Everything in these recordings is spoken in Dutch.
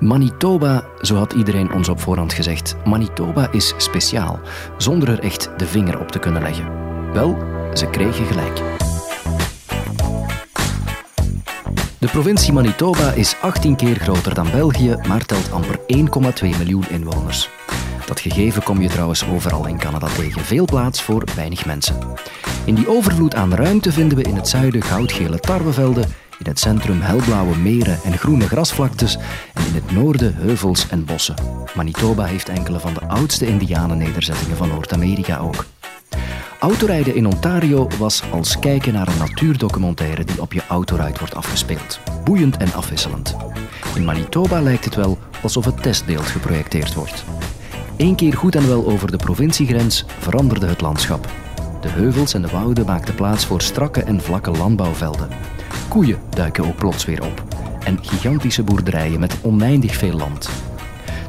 Manitoba, zo had iedereen ons op voorhand gezegd, Manitoba is speciaal, zonder er echt de vinger op te kunnen leggen. Wel, ze kregen gelijk. De provincie Manitoba is 18 keer groter dan België, maar telt amper 1,2 miljoen inwoners. Dat gegeven kom je trouwens overal in Canada tegen. Veel plaats voor weinig mensen. In die overvloed aan ruimte vinden we in het zuiden goudgele tarwevelden, in het centrum helblauwe meren en groene grasvlaktes en in het noorden heuvels en bossen. Manitoba heeft enkele van de oudste indianennederzettingen van Noord-Amerika ook. Autorijden in Ontario was als kijken naar een natuurdocumentaire die op je autoruit wordt afgespeeld. Boeiend en afwisselend. In Manitoba lijkt het wel alsof het testbeeld geprojecteerd wordt. Eén keer goed en wel over de provinciegrens veranderde het landschap. De heuvels en de wouden maakten plaats voor strakke en vlakke landbouwvelden. Koeien duiken ook plots weer op. En gigantische boerderijen met oneindig veel land.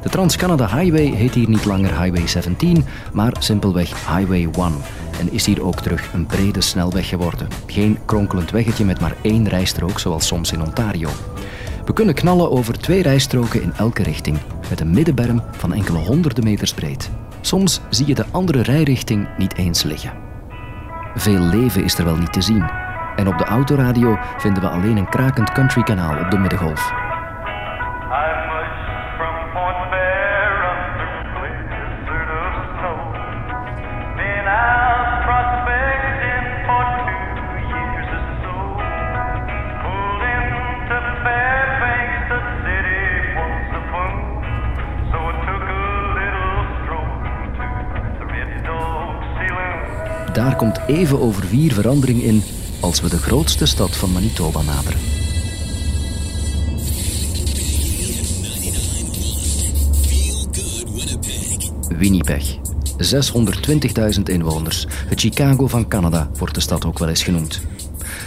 De Trans-Canada Highway heet hier niet langer Highway 17, maar simpelweg Highway 1 en is hier ook terug een brede snelweg geworden. Geen kronkelend weggetje met maar één rijstrook zoals soms in Ontario. We kunnen knallen over twee rijstroken in elke richting, met een middenberm van enkele honderden meters breed. Soms zie je de andere rijrichting niet eens liggen. Veel leven is er wel niet te zien. En op de autoradio vinden we alleen een krakend countrykanaal op de middengolf. Daar komt even over vier verandering in als we de grootste stad van Manitoba naderen. Winnipeg. 620.000 inwoners. Het Chicago van Canada wordt de stad ook wel eens genoemd.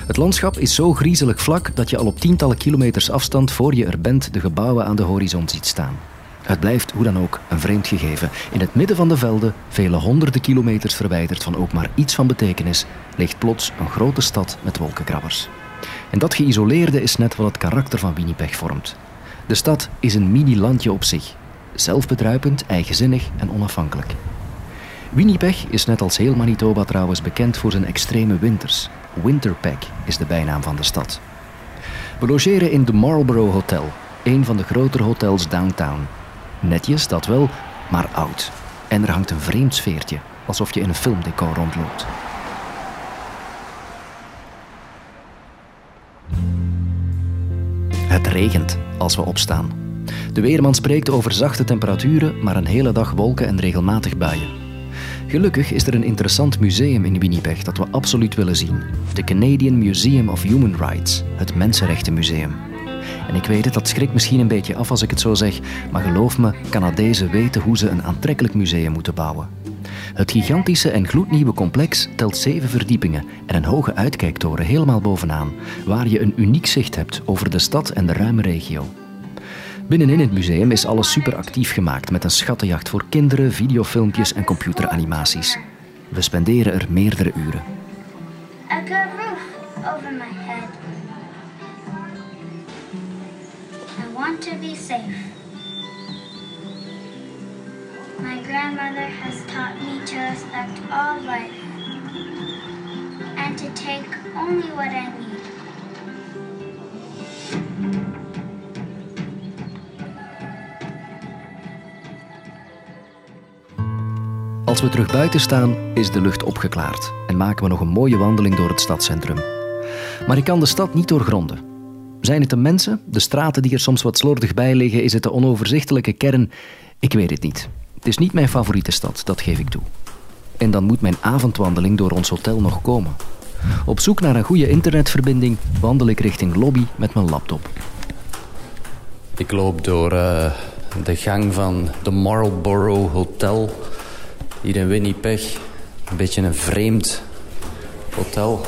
Het landschap is zo griezelig vlak dat je al op tientallen kilometers afstand voor je er bent de gebouwen aan de horizon ziet staan. Het blijft hoe dan ook een vreemd gegeven. In het midden van de velden, vele honderden kilometers verwijderd van ook maar iets van betekenis, ligt plots een grote stad met wolkenkrabbers. En dat geïsoleerde is net wat het karakter van Winnipeg vormt. De stad is een mini-landje op zich. Zelfbedruipend, eigenzinnig en onafhankelijk. Winnipeg is net als heel Manitoba trouwens bekend voor zijn extreme winters. Winterpeg is de bijnaam van de stad. We logeren in de Marlborough Hotel, een van de grotere hotels downtown, Netjes, dat wel, maar oud. En er hangt een vreemd sfeertje, alsof je in een filmdecor rondloopt. Het regent als we opstaan. De weerman spreekt over zachte temperaturen, maar een hele dag wolken en regelmatig buien. Gelukkig is er een interessant museum in Winnipeg dat we absoluut willen zien. De Canadian Museum of Human Rights, het Mensenrechtenmuseum. Ik weet het, dat schrikt misschien een beetje af als ik het zo zeg, maar geloof me, Canadezen weten hoe ze een aantrekkelijk museum moeten bouwen. Het gigantische en gloednieuwe complex telt zeven verdiepingen en een hoge uitkijktoren helemaal bovenaan, waar je een uniek zicht hebt over de stad en de ruime regio. Binnenin het museum is alles super actief gemaakt met een schattenjacht voor kinderen, videofilmpjes en computeranimaties. We spenderen er meerdere uren. To be safe. My grandmother has taught me to respect all life and to take only what I need. Als we terug buiten staan, is de lucht opgeklaard en maken we nog een mooie wandeling door het stadscentrum. Maar ik kan de stad niet doorgronden. Zijn het de mensen, de straten die er soms wat slordig bij liggen? Is het de onoverzichtelijke kern? Ik weet het niet. Het is niet mijn favoriete stad, dat geef ik toe. En dan moet mijn avondwandeling door ons hotel nog komen. Op zoek naar een goede internetverbinding wandel ik richting lobby met mijn laptop. Ik loop door uh, de gang van de Marlborough Hotel hier in Winnipeg. Een beetje een vreemd hotel.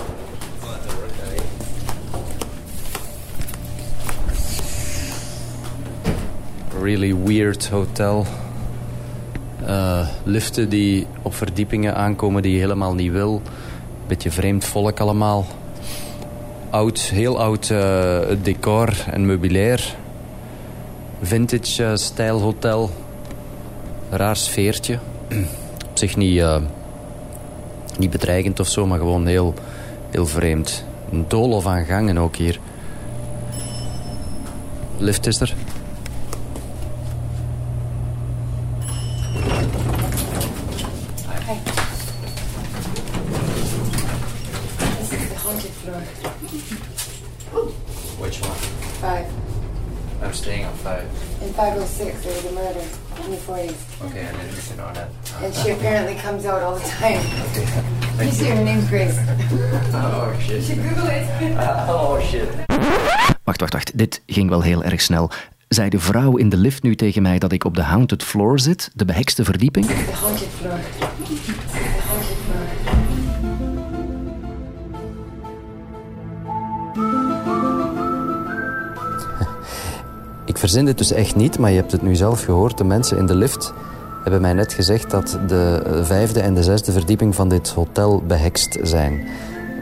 Really weird hotel. Uh, liften die op verdiepingen aankomen die je helemaal niet wil. Beetje vreemd volk allemaal. Oud, heel oud uh, decor en meubilair. vintage stijl hotel. Raar sfeertje. Op zich niet, niet bedreigend of zo, maar gewoon heel, heel vreemd. Een doolhof aan gangen ook hier. Lift is er. Which one? Five. I'm staying on five. In 506, there was a murder in the 40s. Okay, I didn't listen on that. And she out all the time. You see, her name's Grace. Oh You shit. should Google it. Oh shit. Wacht, wacht, wacht. Dit ging wel heel erg snel. Zei de vrouw in de lift nu tegen mij dat ik op de haunted floor zit, de behekste verdieping? The haunted floor. The haunted floor. Ik verzin dit dus echt niet, maar je hebt het nu zelf gehoord. De mensen in de lift hebben mij net gezegd dat de vijfde en de zesde verdieping van dit hotel behekst zijn.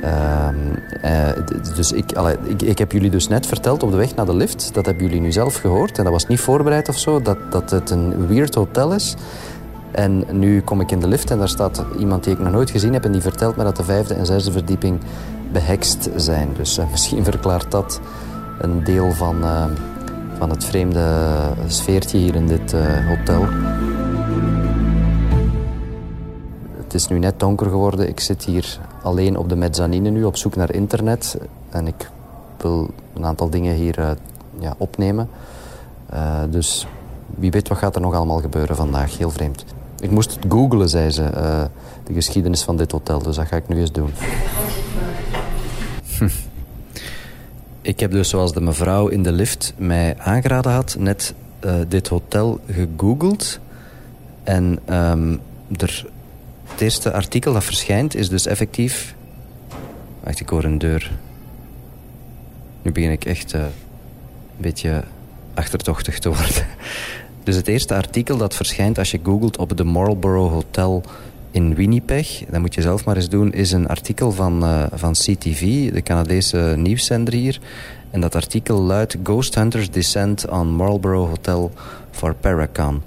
Ehm, eh, dus ik, ik, ik heb jullie dus net verteld op de weg naar de lift. Dat hebben jullie nu zelf gehoord. En dat was niet voorbereid of zo. Dat, dat het een weird hotel is. En nu kom ik in de lift en daar staat iemand die ik nog nooit gezien heb. En die vertelt me dat de vijfde en zesde verdieping behekst zijn. Dus eh, misschien verklaart dat een deel van, eh, van het vreemde sfeertje hier in dit eh, hotel. Het is nu net donker geworden. Ik zit hier alleen op de mezzanine nu op zoek naar internet. En ik wil een aantal dingen hier eh, ja, opnemen. Eh, dus wie weet wat gaat er nog allemaal gebeuren vandaag. Heel vreemd. Ik moest het googlen, zei ze, eh, de geschiedenis van dit hotel. Dus dat ga ik nu eens doen. Ik heb dus, zoals de mevrouw in de lift mij aangeraden had, net dit hotel gegoogeld. En ehm, er, het eerste artikel dat verschijnt is dus effectief... Wacht, ik hoor een deur. Nu begin ik echt eh, een beetje achterdochtig te worden. Dus het eerste artikel dat verschijnt als je googelt op de Marlborough Hotel in Winnipeg, dat moet je zelf maar eens doen, is een artikel van, eh, van CTV, de Canadese nieuwszender hier. En dat artikel luidt Ghost Hunters Descent on Marlborough Hotel for Paracon.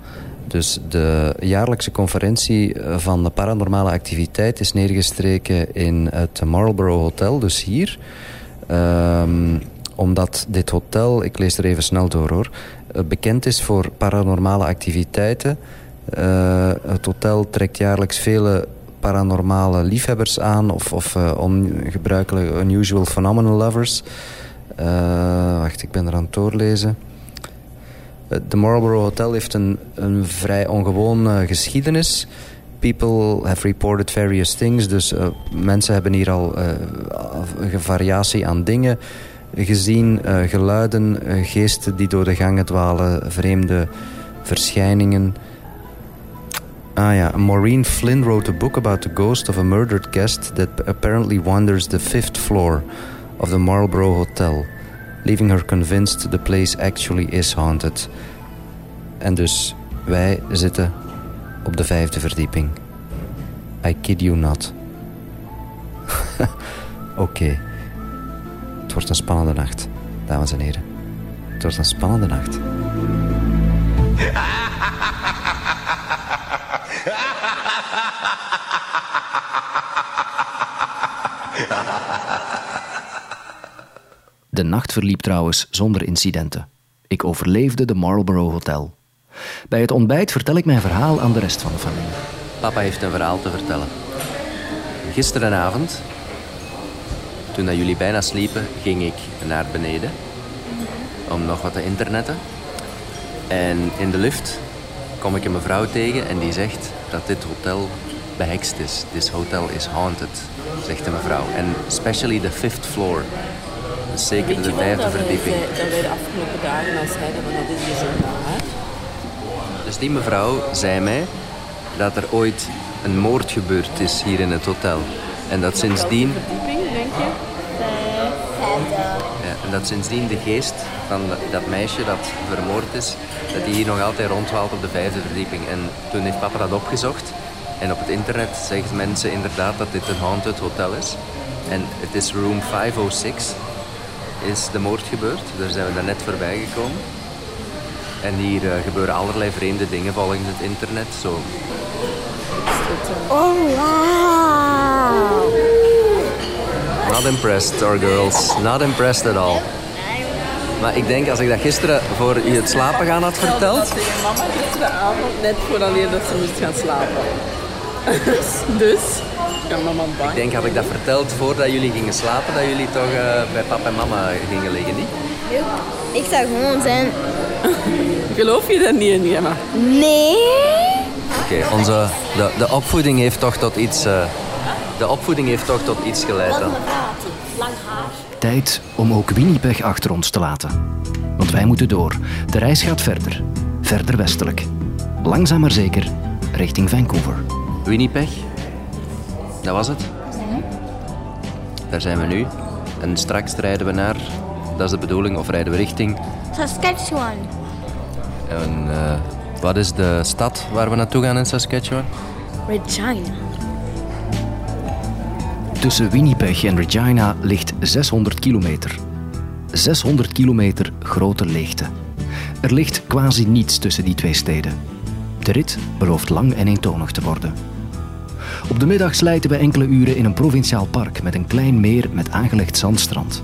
Dus de jaarlijkse conferentie eh, van de paranormale activiteit is neergestreken in het Marlborough Hotel, dus hier. Ehm, omdat dit hotel, ik lees er even snel door hoor, eh, bekend is voor paranormale activiteiten. Eh, het hotel trekt jaarlijks vele paranormale liefhebbers aan of, of ongebruikelijke unusual phenomenal lovers. Wacht, ik ben er aan het doorlezen. Eh, De Marlborough Hotel heeft een, een vrij ongewone geschiedenis. People have reported various things. Dus eh, mensen hebben hier al eh, een variatie aan dingen gezien. geluiden, geesten die door de gangen dwalen, vreemde verschijningen. Ah ja, Maureen Flynn wrote a book about the ghost of a murdered guest that apparently wanders the fifth floor of the Marlborough Hotel, leaving her convinced the place actually is haunted. En dus wij zitten op de vijfde verdieping. I kid you not. Oké. Het wordt een spannende nacht, dames en heren. Het wordt een spannende nacht. De nacht verliep trouwens zonder incidenten. Ik overleefde de Marlborough Hotel. Bij het ontbijt vertel ik mijn verhaal aan de rest van de familie. Papa heeft een verhaal te vertellen. Gisterenavond, toen dat jullie bijna sliepen, ging ik naar beneden om nog wat te internetten. En in de lift kom ik een mevrouw tegen en die zegt dat dit hotel behekst is. This hotel is haunted, zegt de mevrouw. En especially the fifth floor. Dus zeker Weet de vijfde dat wij, verdieping. zei- dat wij de afgelopen dagen al zeiden van dat is raar. Dus die mevrouw zei mij dat er ooit een moord gebeurd is hier in het hotel. En dat sindsdien, verdieping, denk je? ja, en dat sindsdien de geest van dat, dat meisje dat vermoord is, dat die hier nog altijd rondwaalt op de vijfde verdieping. En toen heeft papa dat opgezocht. En op het internet zeggen mensen inderdaad dat dit een haunted hotel is. En het is room 506 is de moord gebeurd. Daar zijn we daarnet voorbij gekomen. En hier eh, gebeuren allerlei vreemde dingen volgens het internet. Zo. Oh, wow. Not impressed, our girls. Not impressed at all. Maar ik denk, als ik dat gisteren voor je het slapen gaan had verteld... Dat tegen mama gisteravond, net voordat dat ze moest gaan slapen. dus, ja, mama bang. Ik denk, had ik dat verteld voordat jullie gingen slapen, dat jullie toch eh, bij papa en mama gingen liggen, niet? Ik zou gewoon zijn. Geloof je daar niet in, Gemma? Nee. Oké, onze de, de opvoeding heeft toch tot iets... eh, de opvoeding heeft toch tot iets geleid dan. Lang haar. Tijd om ook Winnipeg achter ons te laten. Want wij moeten door. De reis gaat verder. Verder westelijk. Langzaam maar zeker richting Vancouver. Winnipeg. Dat was het. Daar zijn we nu. En straks rijden we naar... Dat is de bedoeling. Of rijden we richting... Saskatchewan. En, eh, wat is de stad waar we naartoe gaan in Saskatchewan? Regina. Tussen Winnipeg en Regina ligt 600 kilometer. 600 kilometer grote leegte. Er ligt quasi niets tussen die twee steden. De rit belooft lang en eentonig te worden. Op de middag slijten we enkele uren in een provinciaal park met een klein meer met aangelegd zandstrand.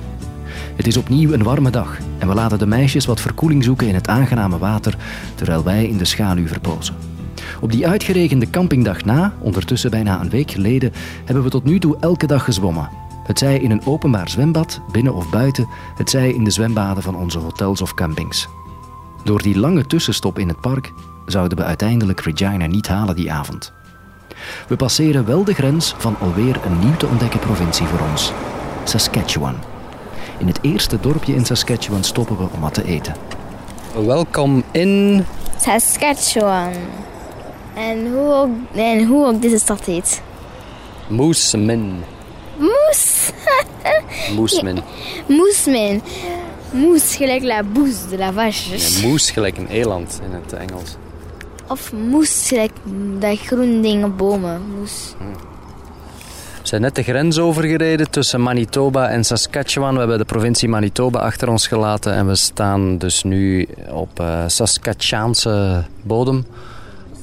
Het is opnieuw een warme dag en we laten de meisjes wat verkoeling zoeken in het aangename water terwijl wij in de schaduw verpozen. Op die uitgerekende campingdag na, ondertussen bijna een week geleden, hebben we tot nu toe elke dag gezwommen. Het zij in een openbaar zwembad, binnen of buiten, het zij in de zwembaden van onze hotels of campings. Door die lange tussenstop in het park zouden we uiteindelijk Regina niet halen die avond. We passeren wel de grens van alweer een nieuw te ontdekken provincie voor ons: Saskatchewan. In het eerste dorpje in Saskatchewan stoppen we om wat te eten. Welkom in... Saskatchewan. En hoe ook, en hoe ook deze stad heet. Moosemin. Moes. Moesmin. Moesmin. Moes, gelijk la bouse de la vache. Nee, moes gelijk een eland in het Engels. Of moes, gelijk dat groen ding op bomen. Moes. We zijn net de grens overgereden tussen Manitoba en Saskatchewan. We hebben de provincie Manitoba achter ons gelaten en we staan dus nu op uh, Saskatchewaanse bodem.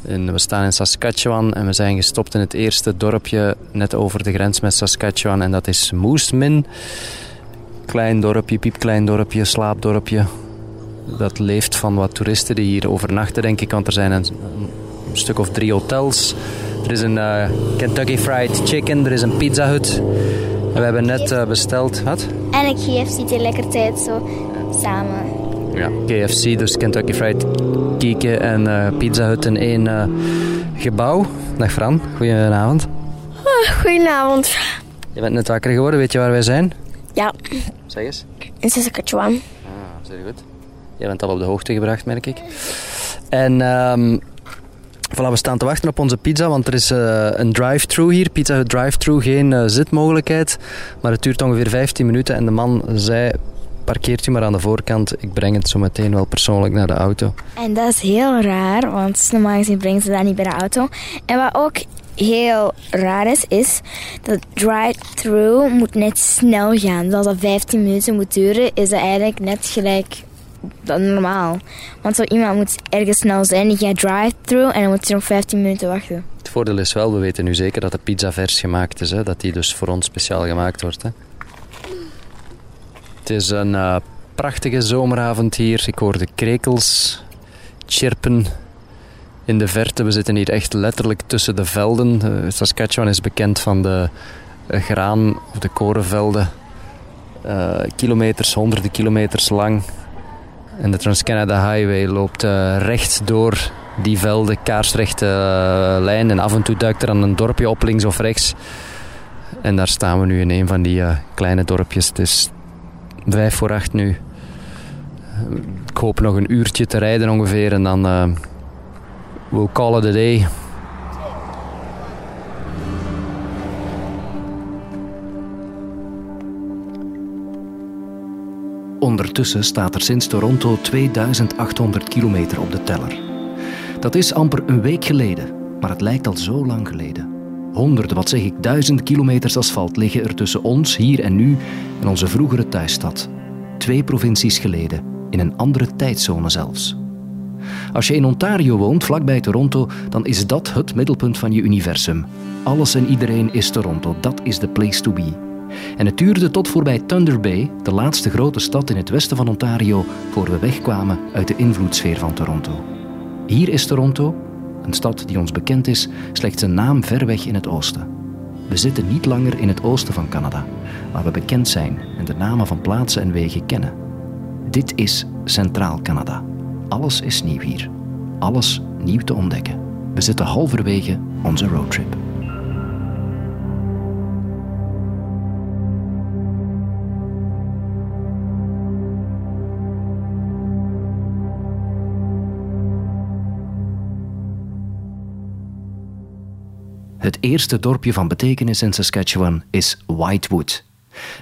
En we staan in Saskatchewan en we zijn gestopt in het eerste dorpje net over de grens met Saskatchewan en dat is Moosemin. Klein dorpje, piepklein dorpje, slaapdorpje. Dat leeft van wat toeristen die hier overnachten, denk ik, want er zijn een, een stuk of drie hotels. Er is een eh, Kentucky Fried Chicken, er is een Pizza Hut. En we hebben net eh, besteld... Wat? En die lekker tijd zo samen. Ja. KFC, dus Kentucky Fried Kieken en eh, Pizza Hut in één eh, gebouw. Dag Fran, goedenavond. Goedenavond. Je bent net wakker geworden, weet je waar wij zijn? Ja, Zeg eens. in Saskatchewan. Ah, zeer goed. Jij bent al op de hoogte gebracht, merk ik. En ehm voilà, we staan te wachten op onze pizza, want er is eh, een drive-thru hier. Pizza drive-thru, geen eh, zitmogelijkheid. Maar het duurt ongeveer 15 minuten en de man zei... Parkeert u maar aan de voorkant, ik breng het zo meteen wel persoonlijk naar de auto. En dat is heel raar, want normaal gezien brengen ze dat niet bij de auto. En wat ook heel raar is, is dat drive-thru moet net snel gaan. Dus als dat 15 minuten moet duren, is dat eigenlijk net gelijk dan normaal. Want zo iemand moet ergens snel zijn, die gaat drive-thru en dan moet hij nog 15 minuten wachten. Het voordeel is wel, we weten nu zeker dat de pizza vers gemaakt is. Hè? Dat die dus voor ons speciaal gemaakt wordt. Hè? Het is een eh, prachtige zomeravond hier. Ik hoor de krekels chirpen in de verte. We zitten hier echt letterlijk tussen de velden. Eh, Saskatchewan is bekend van de eh, graan- of de korenvelden. Kilometers, honderden kilometers lang. En de Trans-Canada Highway loopt eh, recht door die velden, kaarsrechte eh, lijn. En af en toe duikt er dan een dorpje op, links of rechts. En daar staan we nu in een van die eh, kleine dorpjes. Het is vijf voor acht nu. Ik hoop nog een uurtje te rijden ongeveer. En dan we'll call it a day. Ondertussen staat er sinds Toronto 2800 kilometer op de teller. Dat is amper een week geleden, maar het lijkt al zo lang geleden. Honderden, wat zeg ik, duizend kilometers asfalt liggen er tussen ons, hier en nu, en onze vroegere thuisstad. Twee provincies geleden, in een andere tijdzone zelfs. Als je in Ontario woont, vlakbij Toronto, dan is dat het middelpunt van je universum. Alles en iedereen is Toronto. Dat is de place to be. En het duurde tot voorbij Thunder Bay, de laatste grote stad in het westen van Ontario, voor we wegkwamen uit de invloedssfeer van Toronto. Hier is Toronto, een stad die ons bekend is, slechts een naam ver weg in het oosten. We zitten niet langer in het oosten van Canada, waar we bekend zijn en de namen van plaatsen en wegen kennen. Dit is Centraal Canada. Alles is nieuw hier. Alles nieuw te ontdekken. We zitten halverwege onze roadtrip. Het eerste dorpje van betekenis in Saskatchewan is Whitewood.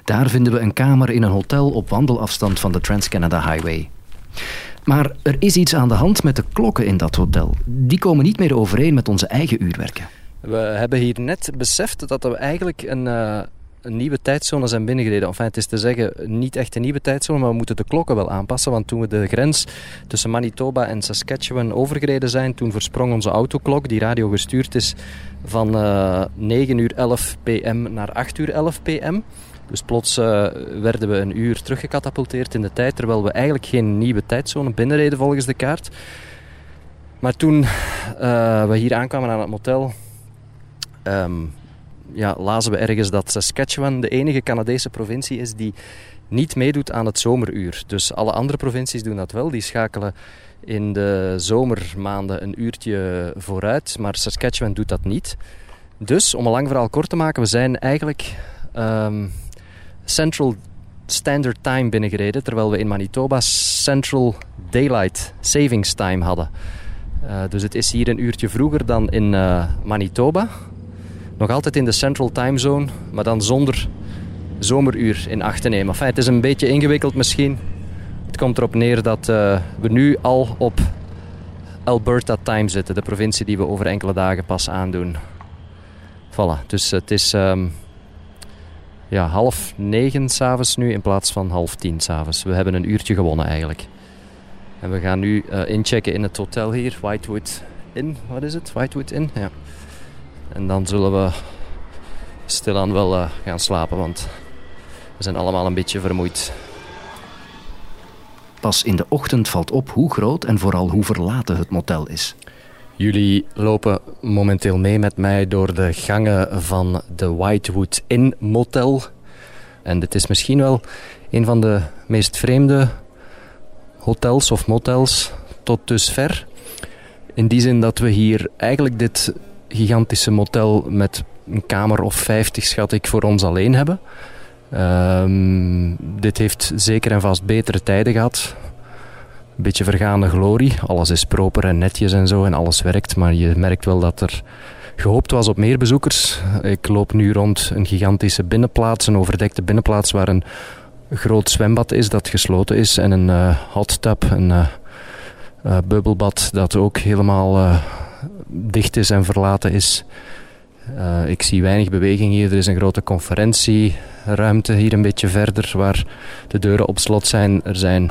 Daar vinden we een kamer in een hotel op wandelafstand van de Trans-Canada Highway. Maar er is iets aan de hand met de klokken in dat hotel. Die komen niet meer overeen met onze eigen uurwerken. We hebben hier net beseft dat we eigenlijk een, uh, een nieuwe tijdzone zijn binnengereden. Enfin, het is te zeggen, niet echt een nieuwe tijdzone, maar we moeten de klokken wel aanpassen. Want toen we de grens tussen Manitoba en Saskatchewan overgereden zijn, toen versprong onze autoklok, die radio gestuurd is, van uh, 9 uur 11 pm naar 8 uur 11 pm. Dus plots uh, werden we een uur teruggecatapulteerd in de tijd, terwijl we eigenlijk geen nieuwe tijdzone binnenreden volgens de kaart. Maar toen uh, we hier aankwamen aan het motel, um, ja, lazen we ergens dat Saskatchewan de enige Canadese provincie is die niet meedoet aan het zomeruur. Dus alle andere provincies doen dat wel. Die schakelen in de zomermaanden een uurtje vooruit, maar Saskatchewan doet dat niet. Dus, om een lang verhaal kort te maken, we zijn eigenlijk um, Central Standard Time binnengereden, terwijl we in Manitoba Central Daylight Savings Time hadden. Uh, dus het is hier een uurtje vroeger dan in uh, Manitoba. Nog altijd in de Central Time Zone, maar dan zonder zomeruur in acht te nemen. Enfin, het is een beetje ingewikkeld misschien. Het komt erop neer dat uh, we nu al op Alberta Time zitten, de provincie die we over enkele dagen pas aandoen. Voilà, dus het is um, ja, half negen s'avonds nu in plaats van half tien s'avonds. We hebben een uurtje gewonnen eigenlijk. En we gaan nu uh, inchecken in het hotel hier, Whitewood Inn. Wat is het? Whitewood Inn? Ja. En dan zullen we stilaan wel uh, gaan slapen, want we zijn allemaal een beetje vermoeid. Pas in de ochtend valt op hoe groot en vooral hoe verlaten het motel is. Jullie lopen momenteel mee met mij door de gangen van de Whitewood Inn Motel. En dit is misschien wel een van de meest vreemde hotels of motels tot dusver. In die zin dat we hier eigenlijk dit gigantische motel met een kamer of 50 schat ik voor ons alleen hebben. Um, dit heeft zeker en vast betere tijden gehad. Een beetje vergaande glorie. Alles is proper en netjes en zo en alles werkt. Maar je merkt wel dat er gehoopt was op meer bezoekers. Ik loop nu rond een gigantische binnenplaats, een overdekte binnenplaats waar een groot zwembad is dat gesloten is. En een uh, hot tub, een uh, uh, bubbelbad dat ook helemaal dicht is en verlaten is. Uh, ik zie weinig beweging hier. Er is een grote conferentieruimte hier een beetje verder waar de deuren op slot zijn. Er zijn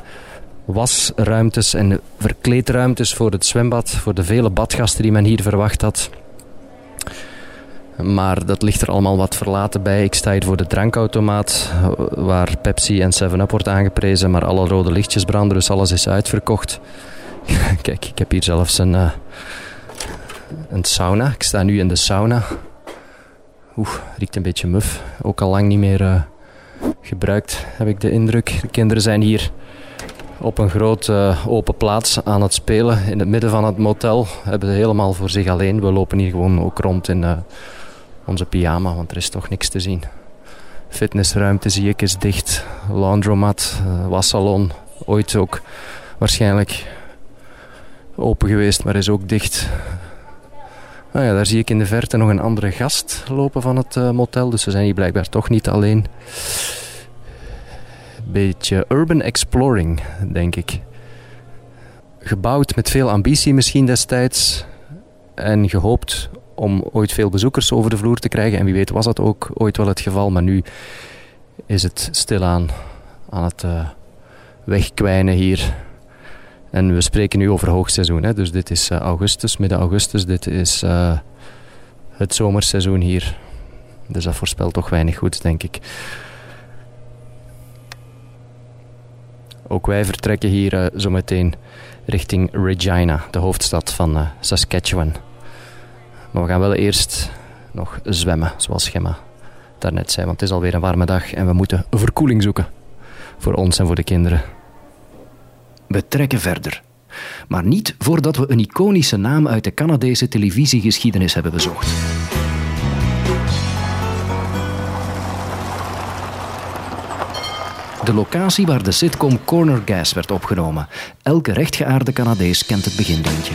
wasruimtes en verkleedruimtes voor het zwembad, voor de vele badgasten die men hier verwacht had. Maar dat ligt er allemaal wat verlaten bij. Ik sta hier voor de drankautomaat, waar Pepsi en 7-Up wordt aangeprezen, maar alle rode lichtjes branden, dus alles is uitverkocht. Kijk, ik heb hier zelfs een, uh, een sauna. Ik sta nu in de sauna. Oeh, riekt een beetje muf. Ook al lang niet meer uh, gebruikt, heb ik de indruk. De kinderen zijn hier op een grote uh, open plaats aan het spelen. In het midden van het motel. Hebben ze helemaal voor zich alleen. We lopen hier gewoon ook rond in uh, onze pyjama, want er is toch niks te zien. Fitnessruimte zie ik is dicht. Laundromat, wassalon. Ooit ook waarschijnlijk open geweest, maar is ook dicht. Nou ja, daar zie ik in de verte nog een andere gast lopen van het uh, motel. Dus we zijn hier blijkbaar toch niet alleen. Beetje urban exploring, denk ik. Gebouwd met veel ambitie misschien destijds. En gehoopt om ooit veel bezoekers over de vloer te krijgen. En wie weet was dat ook ooit wel het geval. Maar nu is het stilaan aan het uh, wegkwijnen hier. En we spreken nu over hoogseizoen. Hè? Dus dit is augustus, midden augustus. Dit is het zomerseizoen hier. Dus dat voorspelt toch weinig goed, denk ik. Ook wij vertrekken hier zo meteen richting Regina, de hoofdstad van Saskatchewan. Maar we gaan wel eerst nog zwemmen, zoals Gemma daarnet zei. Want het is alweer een warme dag en we moeten verkoeling zoeken. Voor ons en voor de kinderen. We trekken verder. Maar niet voordat we een iconische naam uit de Canadese televisiegeschiedenis hebben bezocht. De locatie waar de sitcom Corner Gas werd opgenomen. Elke rechtgeaarde Canadees kent het begindeuntje.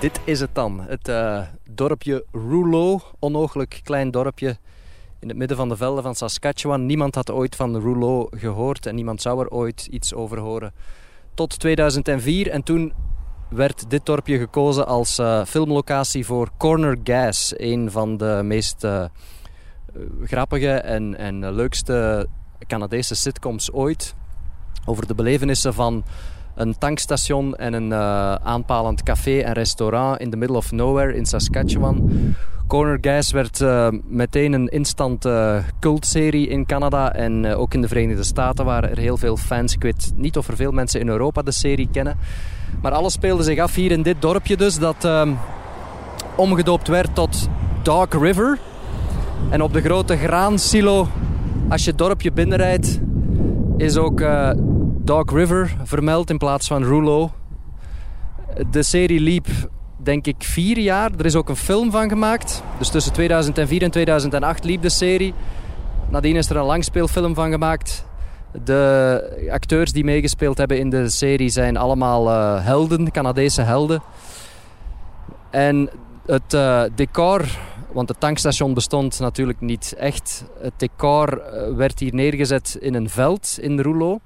Dit is het dan. Het uh, dorpje Rouleau. Onogelijk klein dorpje in het midden van de velden van Saskatchewan. Niemand had ooit van Rouleau gehoord en niemand zou er ooit iets over horen. Tot 2004 en toen werd dit dorpje gekozen als uh, filmlocatie voor Corner Gas. Een van de meest uh, grappige en, en leukste Canadese sitcoms ooit. Over de belevenissen van een tankstation en een uh, aanpalend café en restaurant in the middle of nowhere in Saskatchewan. Corner Gas werd uh, meteen een instant uh, cultserie in Canada en ook in de Verenigde Staten waren er heel veel fans. Ik weet niet of er veel mensen in Europa de serie kennen. Maar alles speelde zich af hier in dit dorpje dus dat omgedoopt werd tot Dog River. En op de grote graansilo, als je het dorpje binnenrijdt, is ook Dog River vermeld in plaats van Rouleau. De serie liep denk ik vier jaar. Er is ook een film van gemaakt. Dus tussen 2004 en 2008 liep de serie. Nadien is er een langspeelfilm van gemaakt. De acteurs die meegespeeld hebben in de serie zijn allemaal uh, helden, Canadese helden. En het uh, decor, want het tankstation bestond natuurlijk niet echt. Het decor uh, werd hier neergezet in een veld in Rouleau.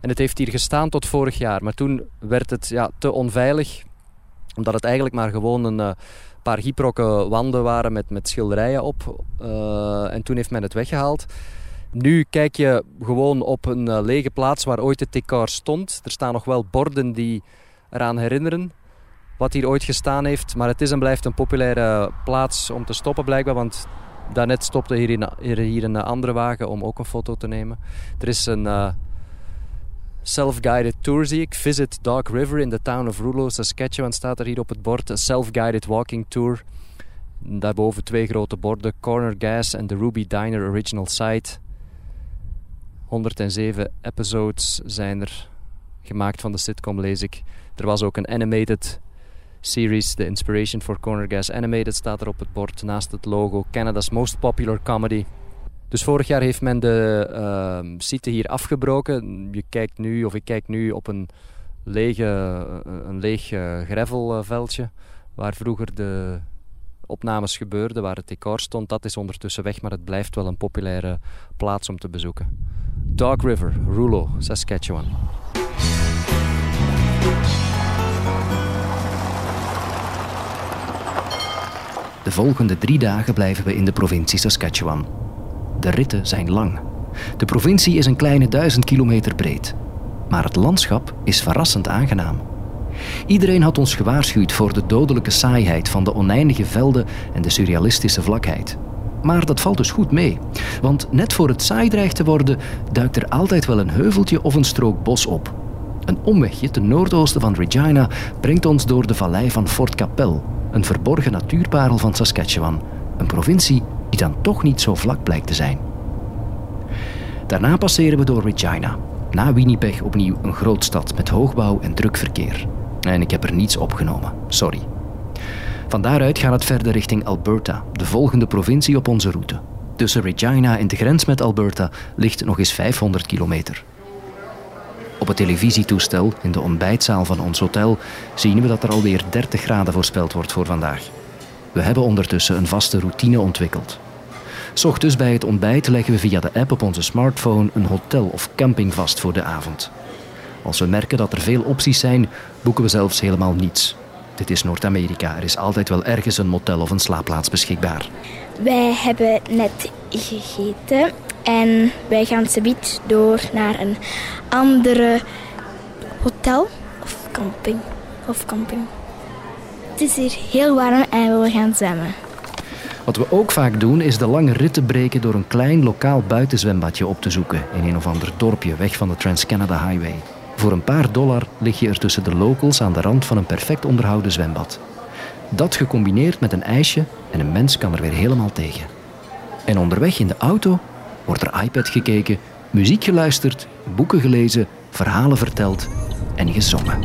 En het heeft hier gestaan tot vorig jaar. Maar toen werd het ja, te onveilig. Omdat het eigenlijk maar gewoon een uh, paar gyprokken wanden waren met, met schilderijen op. Uh, en toen heeft men het weggehaald. Nu kijk je gewoon op een uh, lege plaats waar ooit het decor stond. Er staan nog wel borden die eraan herinneren wat hier ooit gestaan heeft. Maar het is en blijft een populaire plaats om te stoppen blijkbaar. Want daarnet stopte hier, in, hier een andere wagen om ook een foto te nemen. Er is een self-guided tour zie ik. Visit Dog River in the town of Rouleau, Saskatchewan staat er hier op het bord. Een self-guided walking tour. Daarboven twee grote borden. Corner Gas en de Ruby Diner Original Site. 107 episodes zijn er gemaakt van de sitcom, lees ik. Er was ook een animated series, The Inspiration for Corner Gas Animated, staat er op het bord naast het logo. Canada's most popular comedy. Dus vorig jaar heeft men de uh, site hier afgebroken. Je kijkt nu, of ik kijk nu op een, lege, een leeg uh, gravelveldje waar vroeger de opnames gebeurden, waar het decor stond. Dat is ondertussen weg, maar het blijft wel een populaire plaats om te bezoeken. Dog River, Rouleau, Saskatchewan. De volgende drie dagen blijven we in de provincie Saskatchewan. De ritten zijn lang. De provincie is een kleine duizend kilometer breed. Maar het landschap is verrassend aangenaam. Iedereen had ons gewaarschuwd voor de dodelijke saaiheid van de oneindige velden en de surrealistische vlakheid. Maar dat valt dus goed mee, want net voor het saai dreigt te worden, duikt er altijd wel een heuveltje of een strook bos op. Een omwegje ten noordoosten van Regina brengt ons door de vallei van Fort Capel, een verborgen natuurparel van Saskatchewan, een provincie dan toch niet zo vlak blijkt te zijn. Daarna passeren we door Regina. Na Winnipeg opnieuw een grootstad met hoogbouw en druk verkeer. En ik heb er niets opgenomen, sorry. Van daaruit gaat het verder richting Alberta, de volgende provincie op onze route. Tussen Regina en de grens met Alberta ligt nog eens 500 kilometer. Op het televisietoestel in de ontbijtzaal van ons hotel zien we dat er alweer 30 graden voorspeld wordt voor vandaag. We hebben ondertussen een vaste routine ontwikkeld. S ochtends bij het ontbijt leggen we via de app op onze smartphone een hotel of camping vast voor de avond. Als we merken dat er veel opties zijn, boeken we zelfs helemaal niets. Dit is Noord-Amerika. Er is altijd wel ergens een motel of een slaapplaats beschikbaar. Wij hebben net gegeten en wij gaan subiet door naar een andere hotel of camping. Of camping. Het is hier heel warm en we gaan zwemmen. Wat we ook vaak doen, is de lange ritten breken door een klein lokaal buitenzwembadje op te zoeken in een of ander dorpje weg van de Trans-Canada Highway. Voor een paar dollar lig je er tussen de locals aan de rand van een perfect onderhouden zwembad. Dat gecombineerd met een ijsje en een mens kan er weer helemaal tegen. En onderweg in de auto wordt er iPad gekeken, muziek geluisterd, boeken gelezen, verhalen verteld en gezongen.